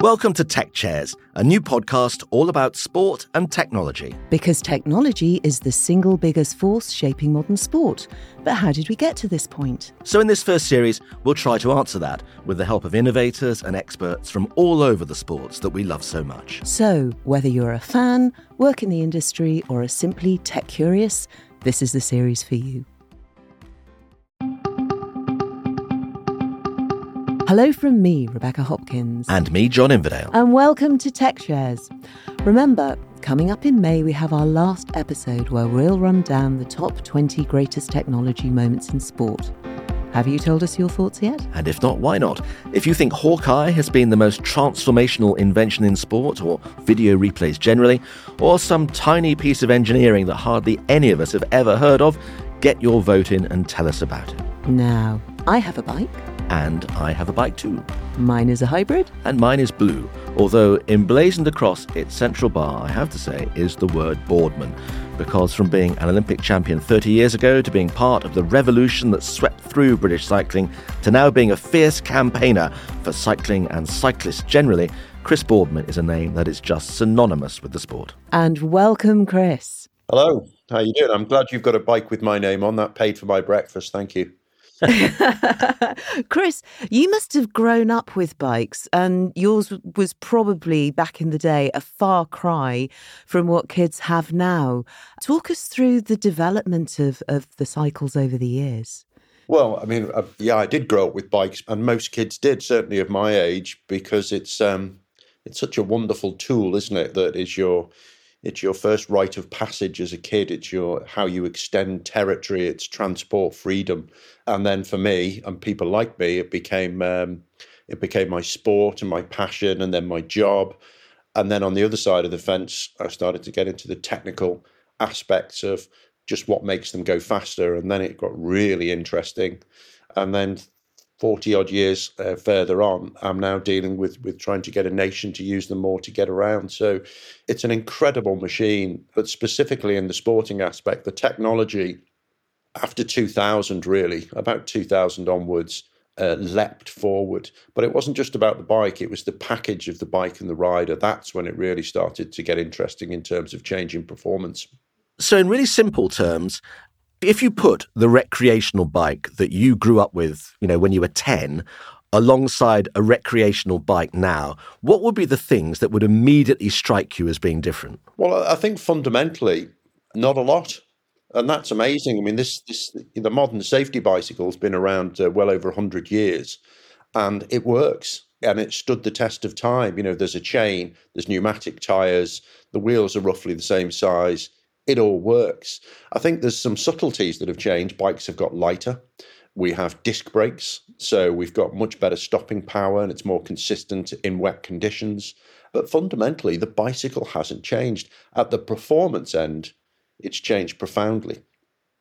Welcome to Tech Chairs, a new podcast all about sport and technology. Because technology is the single biggest force shaping modern sport. But how did we get to this point? So, in this first series, we'll try to answer that with the help of innovators and experts from all over the sports that we love so much. So, whether you're a fan, work in the industry, or are simply tech curious, this is the series for you. Hello from me, Rebecca Hopkins. And me, John Inverdale. And welcome to Tech Chairs. Remember, coming up in May, we have our last episode where we'll run down the top 20 greatest technology moments in sport. Have you told us your thoughts yet? And if not, why not? If you think Hawkeye has been the most transformational invention in sport, or video replays generally, or some tiny piece of engineering that hardly any of us have ever heard of, get your vote in and tell us about it. Now, I have a bike. And I have a bike too. Mine is a hybrid. And mine is blue, although emblazoned across its central bar, I have to say, is the word Boardman. Because from being an Olympic champion 30 years ago to being part of the revolution that swept through British cycling to now being a fierce campaigner for cycling and cyclists generally, Chris Boardman is a name that is just synonymous with the sport. And welcome, Chris. Hello, how you doing? I'm glad you've got a bike with my name on. That paid for my breakfast. Thank you. Chris, you must have grown up with bikes, and yours was probably back in the day a far cry from what kids have now. Talk us through the development of, of the cycles over the years. Well, I mean, uh, yeah, I did grow up with bikes, and most kids did, certainly of my age, because it's um, it's such a wonderful tool, isn't it? That is your it's your first rite of passage as a kid. It's your how you extend territory. It's transport freedom, and then for me and people like me, it became um, it became my sport and my passion, and then my job. And then on the other side of the fence, I started to get into the technical aspects of just what makes them go faster, and then it got really interesting. And then 40 odd years uh, further on, I'm now dealing with, with trying to get a nation to use them more to get around. So it's an incredible machine, but specifically in the sporting aspect, the technology after 2000, really, about 2000 onwards, uh, leapt forward. But it wasn't just about the bike, it was the package of the bike and the rider. That's when it really started to get interesting in terms of changing performance. So, in really simple terms, if you put the recreational bike that you grew up with, you know, when you were 10, alongside a recreational bike now, what would be the things that would immediately strike you as being different? Well, I think fundamentally, not a lot. And that's amazing. I mean, this, this the modern safety bicycle has been around uh, well over 100 years and it works and it stood the test of time. You know, there's a chain, there's pneumatic tires, the wheels are roughly the same size it all works. I think there's some subtleties that have changed. Bikes have got lighter. We have disc brakes, so we've got much better stopping power and it's more consistent in wet conditions. But fundamentally, the bicycle hasn't changed. At the performance end, it's changed profoundly.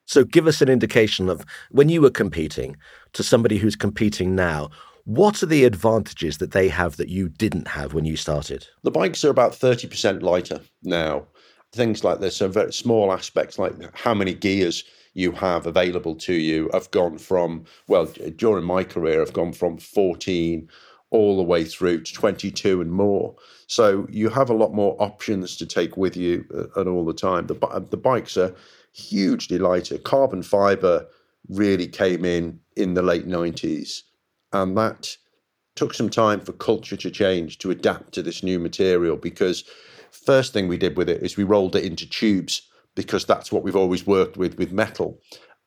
So, give us an indication of when you were competing to somebody who's competing now, what are the advantages that they have that you didn't have when you started? The bikes are about 30% lighter now things like this. So very small aspects like how many gears you have available to you have gone from well during my career I've gone from 14 all the way through to 22 and more. So you have a lot more options to take with you uh, at all the time. The the bikes are hugely lighter. Carbon fiber really came in in the late 90s and that took some time for culture to change to adapt to this new material because First thing we did with it is we rolled it into tubes because that's what we've always worked with with metal.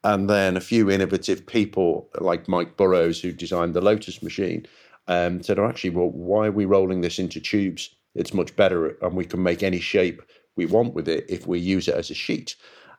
And then a few innovative people like Mike Burrows, who designed the Lotus machine, um, said, oh, actually, well, why are we rolling this into tubes? It's much better and we can make any shape we want with it if we use it as a sheet.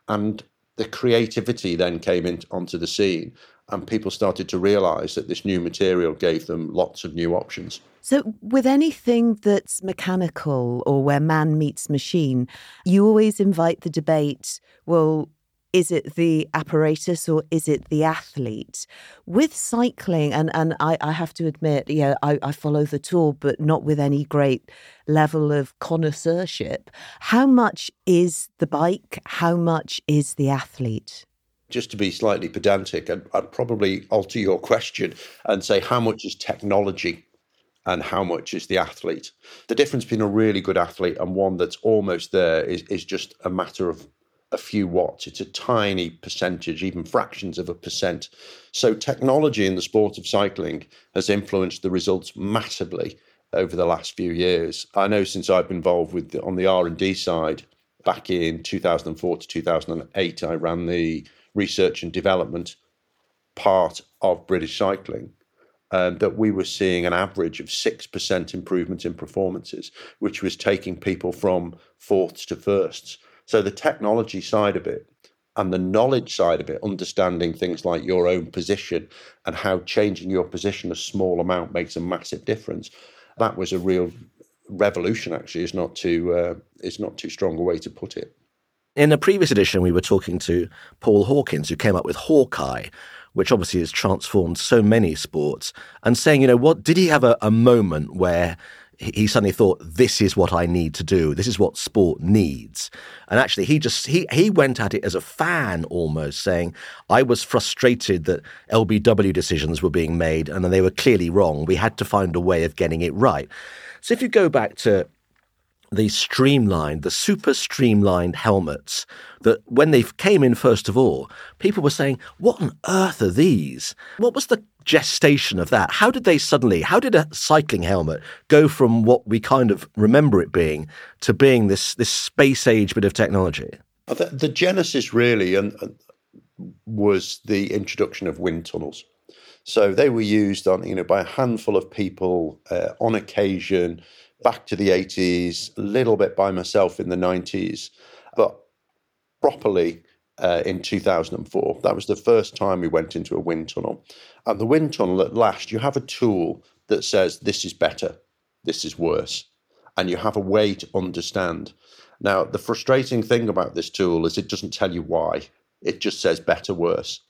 And the creativity then came in, onto the scene and people started to realize that this new material gave them lots of new options. So, with anything that's mechanical or where man meets machine, you always invite the debate well, is it the apparatus or is it the athlete? With cycling, and, and I, I have to admit, yeah, I, I follow the tour, but not with any great level of connoisseurship. How much is the bike? How much is the athlete? just to be slightly pedantic, I'd, I'd, probably alter your question and say how much is technology and how much is the athlete. The difference between a really good athlete and one that's almost there is, is just a matter of a few watts. It's a tiny percentage, even fractions of a percent. So technology in the sport of cycling has influenced the results massively over the last few years. I know since I've been involved with the, on the R&D side back in 2004 to 2008 I ran the research and development part of British cycling um, that we were seeing an average of 6% improvement in performances, which was taking people from fourths to firsts. So the technology side of it and the knowledge side of it, understanding things like your own position and how changing your position a small amount makes a massive difference. That was a real revolution. Actually, is not too uh, is not too strong a way to put it. In a previous edition, we were talking to Paul Hawkins, who came up with Hawkeye, which obviously has transformed so many sports, and saying, you know, what did he have a, a moment where he suddenly thought, this is what I need to do. This is what sport needs. And actually, he just he he went at it as a fan almost, saying, I was frustrated that LBW decisions were being made and they were clearly wrong. We had to find a way of getting it right. So if you go back to the streamlined, the super streamlined helmets that when they came in first of all, people were saying, What on earth are these? What was the gestation of that? How did they suddenly, how did a cycling helmet go from what we kind of remember it being to being this, this space age bit of technology? Uh, the, the genesis really and, was the introduction of wind tunnels. So they were used on, you know, by a handful of people uh, on occasion back to the 80s, a little bit by myself in the 90s, but properly uh, in 2004. That was the first time we went into a wind tunnel. And the wind tunnel, at last, you have a tool that says this is better, this is worse, and you have a way to understand. Now, the frustrating thing about this tool is it doesn't tell you why, it just says better, worse.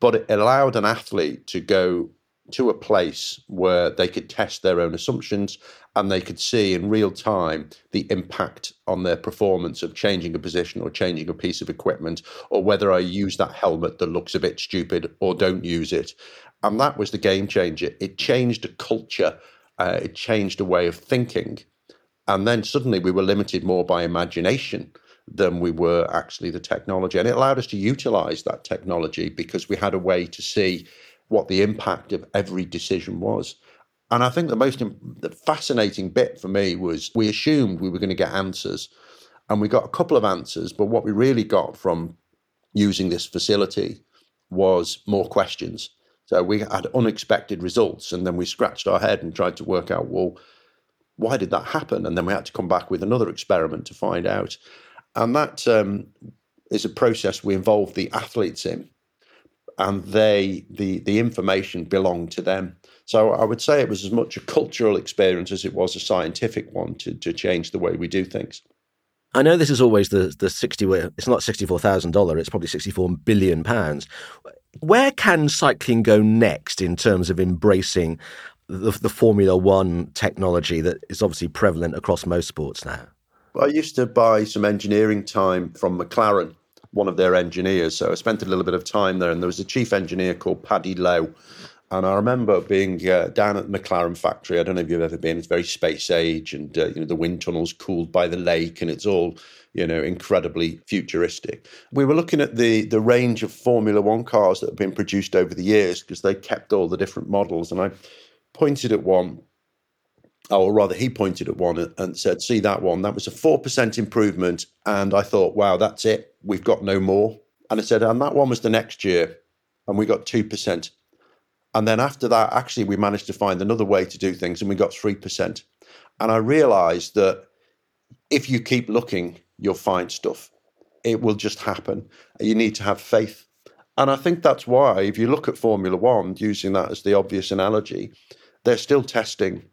But it allowed an athlete to go to a place where they could test their own assumptions and they could see in real time the impact on their performance of changing a position or changing a piece of equipment or whether I use that helmet that looks a bit stupid or don't use it. And that was the game changer. It changed a culture, uh, it changed a way of thinking. And then suddenly we were limited more by imagination than we were actually the technology. And it allowed us to utilize that technology because we had a way to see what the impact of every decision was. And I think the most the fascinating bit for me was we assumed we were going to get answers, and we got a couple of answers. But what we really got from using this facility was more questions. So we had unexpected results, and then we scratched our head and tried to work out, well, why did that happen? And then we had to come back with another experiment to find out. And that um, is a process we involved the athletes in and they the the information belonged to them. So I would say it was as much a cultural experience as it was a scientific one to to change the way we do things. I know this is always the the sixty. It's not sixty four thousand dollar. It's probably sixty four billion pounds. Where can cycling go next in terms of embracing the, the Formula One technology that is obviously prevalent across most sports now? I used to buy some engineering time from McLaren one of their engineers. So I spent a little bit of time there, and there was a chief engineer called Paddy Lowe. And I remember being uh, down at the McLaren factory. I don't know if you've ever been. It's very space age, and uh, you know the wind tunnel's cooled by the lake, and it's all you know incredibly futuristic. We were looking at the the range of Formula One cars that have been produced over the years because they kept all the different models, and I pointed at one or rather, he pointed at one and said, See that one? That was a 4% improvement. And I thought, wow, that's it. We've got no more. And I said, And that one was the next year. And we got 2%. And then after that, actually, we managed to find another way to do things and we got 3%. And I realized that if you keep looking, you'll find stuff. It will just happen. You need to have faith. And I think that's why, if you look at Formula One, using that as the obvious analogy, they're still testing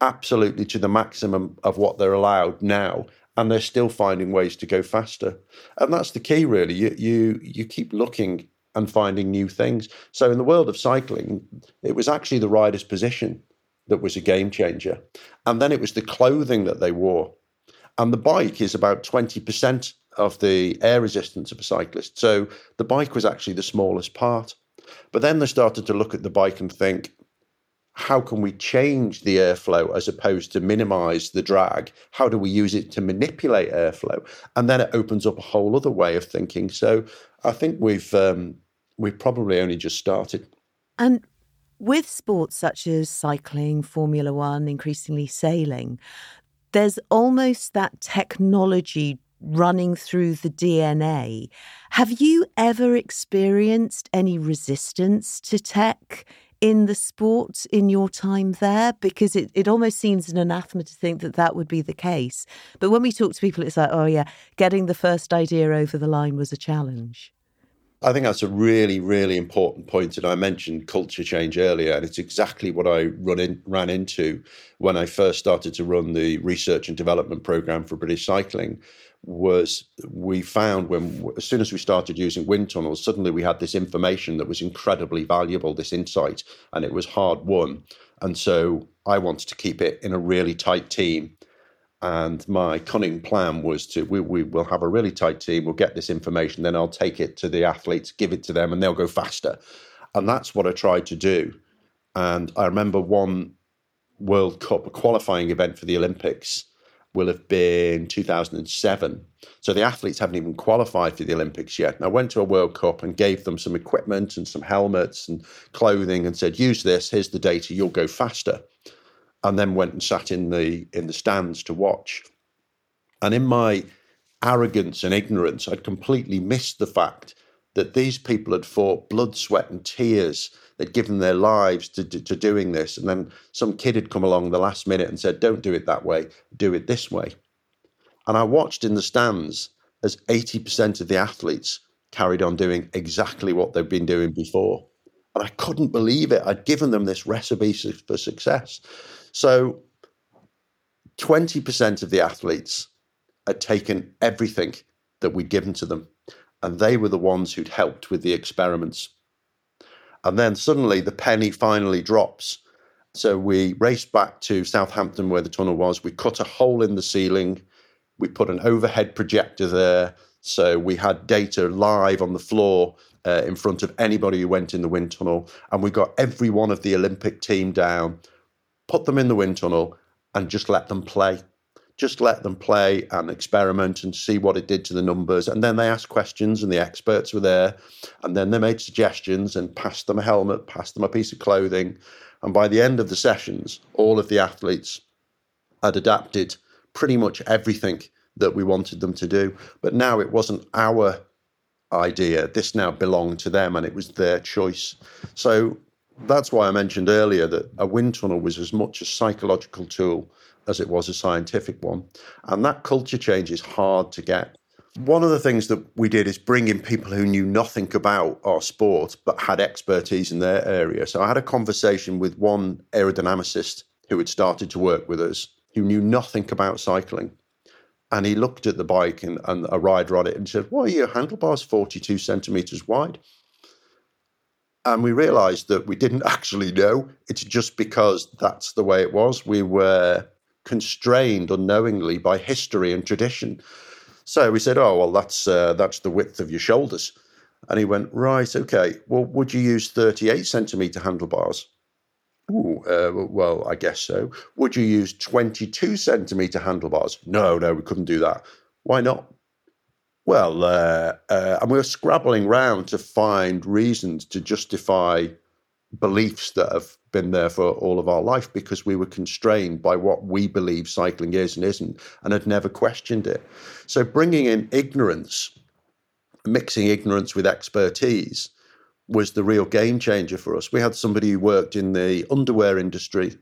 absolutely to the maximum of what they're allowed now and they're still finding ways to go faster. And that's the key really. You you you keep looking and finding new things. So in the world of cycling it was actually the rider's position that was a game changer. And then it was the clothing that they wore. And the bike is about 20% of the air resistance of a cyclist. So the bike was actually the smallest part. But then they started to look at the bike and think how can we change the airflow as opposed to minimize the drag? How do we use it to manipulate airflow? And then it opens up a whole other way of thinking. So I think we've um, we've probably only just started. And with sports such as cycling, Formula One, increasingly sailing, there's almost that technology running through the DNA. Have you ever experienced any resistance to tech in the sport in your time there? Because it, it almost seems an anathema to think that that would be the case. But when we talk to people, it's like, oh, yeah, getting the first idea over the line was a challenge. I think that's a really, really important point. And I mentioned culture change earlier, and it's exactly what I run in, ran into when I first started to run the research and development program for British Cycling was we found when as soon as we started using wind tunnels suddenly we had this information that was incredibly valuable this insight and it was hard won and so i wanted to keep it in a really tight team and my cunning plan was to we, we will have a really tight team we'll get this information then i'll take it to the athletes give it to them and they'll go faster and that's what i tried to do and i remember one world cup a qualifying event for the olympics will have been 2007. So the athletes haven't even qualified for the Olympics yet. And I went to a World Cup and gave them some equipment and some helmets and clothing and said, use this, here's the data, you'll go faster. And then went and sat in the in the stands to watch. And in my arrogance and ignorance, I'd completely missed the fact that these people had fought blood, sweat, and tears they'd given their lives to, to, to doing this. And then some kid had come along the last minute and said, don't do it that way, do it this way. And I watched in the stands as 80% of the athletes carried on doing exactly what they've been doing before. And I couldn't believe it. I'd given them this recipe for success. So 20% of the athletes had taken everything that we'd given to them. And they were the ones who'd helped with the experiments. And then suddenly the penny finally drops. So we raced back to Southampton where the tunnel was. We cut a hole in the ceiling. We put an overhead projector there. So we had data live on the floor uh, in front of anybody who went in the wind tunnel. And we got every one of the Olympic team down, put them in the wind tunnel, and just let them play just let them play and experiment and see what it did to the numbers. And then they asked questions, and the experts were there. And then they made suggestions and passed them a helmet, passed them a piece of clothing. And by the end of the sessions, all of the athletes had adapted pretty much everything that we wanted them to do. But now it wasn't our idea. This now belonged to them and it was their choice. So that's why I mentioned earlier that a wind tunnel was as much a psychological tool as it was a scientific one. And that culture change is hard to get. One of the things that we did is bring in people who knew nothing about our sport but had expertise in their area. So I had a conversation with one aerodynamicist who had started to work with us who knew nothing about cycling. And he looked at the bike and, and a rider on it and said, Why are your handlebars 42 centimeters wide? And we realized that we didn't actually know. It's just because that's the way it was. We were constrained unknowingly by history and tradition. So we said, "Oh well, that's uh, that's the width of your shoulders," and he went, "Right, okay. Well, would you use thirty-eight centimeter handlebars?" Ooh, uh, well, I guess so. Would you use twenty-two centimeter handlebars? No, no, we couldn't do that. Why not? Well, uh, uh and we were scrabbling round to find reasons to justify beliefs that have been there for all of our life because we were constrained by what we believe cycling is and isn't and had never questioned it. So bringing in ignorance, mixing ignorance with expertise was the real game changer for us. We had somebody who worked in the underwear industry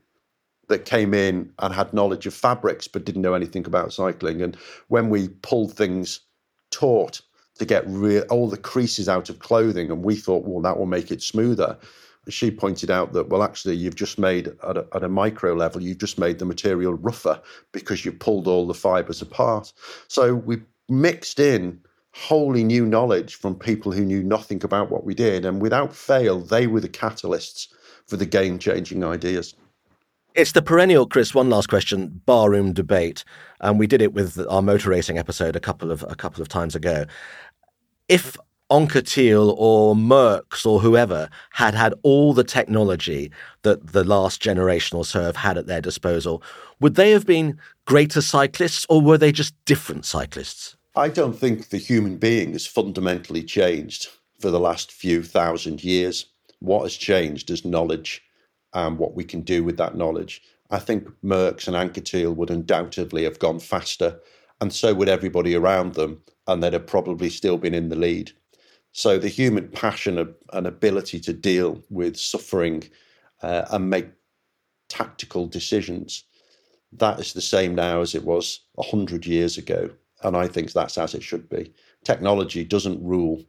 that came in and had knowledge of fabrics but didn't know anything about cycling. And when we pulled things taut to get real, all the creases out of clothing, and we thought, well, that will make it smoother. She pointed out that well actually you've just made at a, at a, micro level you've just made the material rougher because you pulled all the fibers apart. So we mixed in wholly new knowledge from people who knew nothing about what we did and without fail they were the catalysts for the game changing ideas it's the perennial, Chris. One last question: barroom debate, and we did it with our motor racing episode a couple of a couple of times ago. If Anquetil or Merckx or whoever had had all the technology that the last generation or so have had at their disposal, would they have been greater cyclists or were they just different cyclists? I don't think the human being has fundamentally changed for the last few thousand years. What has changed is knowledge and what we can do with that knowledge. I think Merckx and Anquetil would undoubtedly have gone faster, and so would everybody around them, and they'd have probably still been in the lead. So the human passion and ability to deal with suffering uh, and make tactical decisions, that is the same now as it was 100 years ago. And I think that's as it should be. Technology doesn't rule,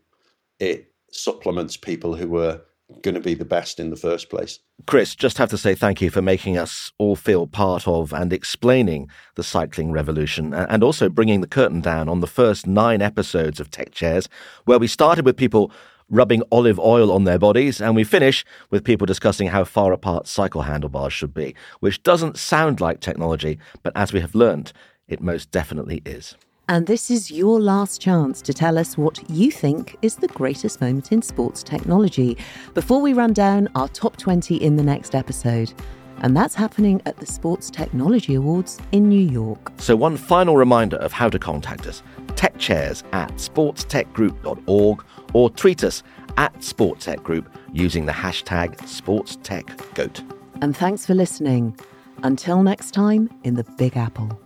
it supplements people who were going to be the best in the first place. Chris, just have to say thank you for making us all feel part of and explaining the cycling revolution and also bringing the curtain down on the first nine episodes of Tech Chairs, where we started with people rubbing olive oil on their bodies, and we finish with people discussing how far apart cycle handlebars should be, which doesn't sound like technology, but as we have learned, it most definitely is. And this is your last chance to tell us what you think is the greatest moment in sports technology before we run down our top 20 in the next episode. And that's happening at the Sports Technology Awards in New York. So, one final reminder of how to contact us techchairs at sportstechgroup.org or tweet us at sportstechgroup using the hashtag SportsTechGoat. And thanks for listening. Until next time in the Big Apple.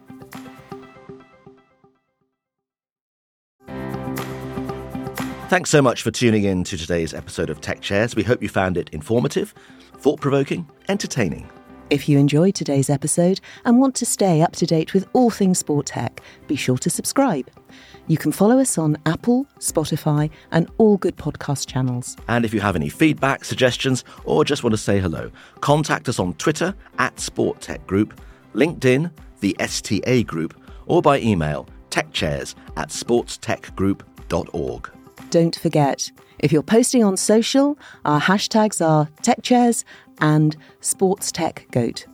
Thanks so much for tuning in to today's episode of Tech Chairs. We hope you found it informative, thought provoking, entertaining. If you enjoyed today's episode and want to stay up to date with all things sport tech, be sure to subscribe. You can follow us on Apple, Spotify, and all good podcast channels. And if you have any feedback, suggestions, or just want to say hello, contact us on Twitter at Sport Tech Group, LinkedIn, the STA Group, or by email techchairs at sportstechgroup.org. Don't forget, if you're posting on social, our hashtags are TechChairs and SportsTechGoat.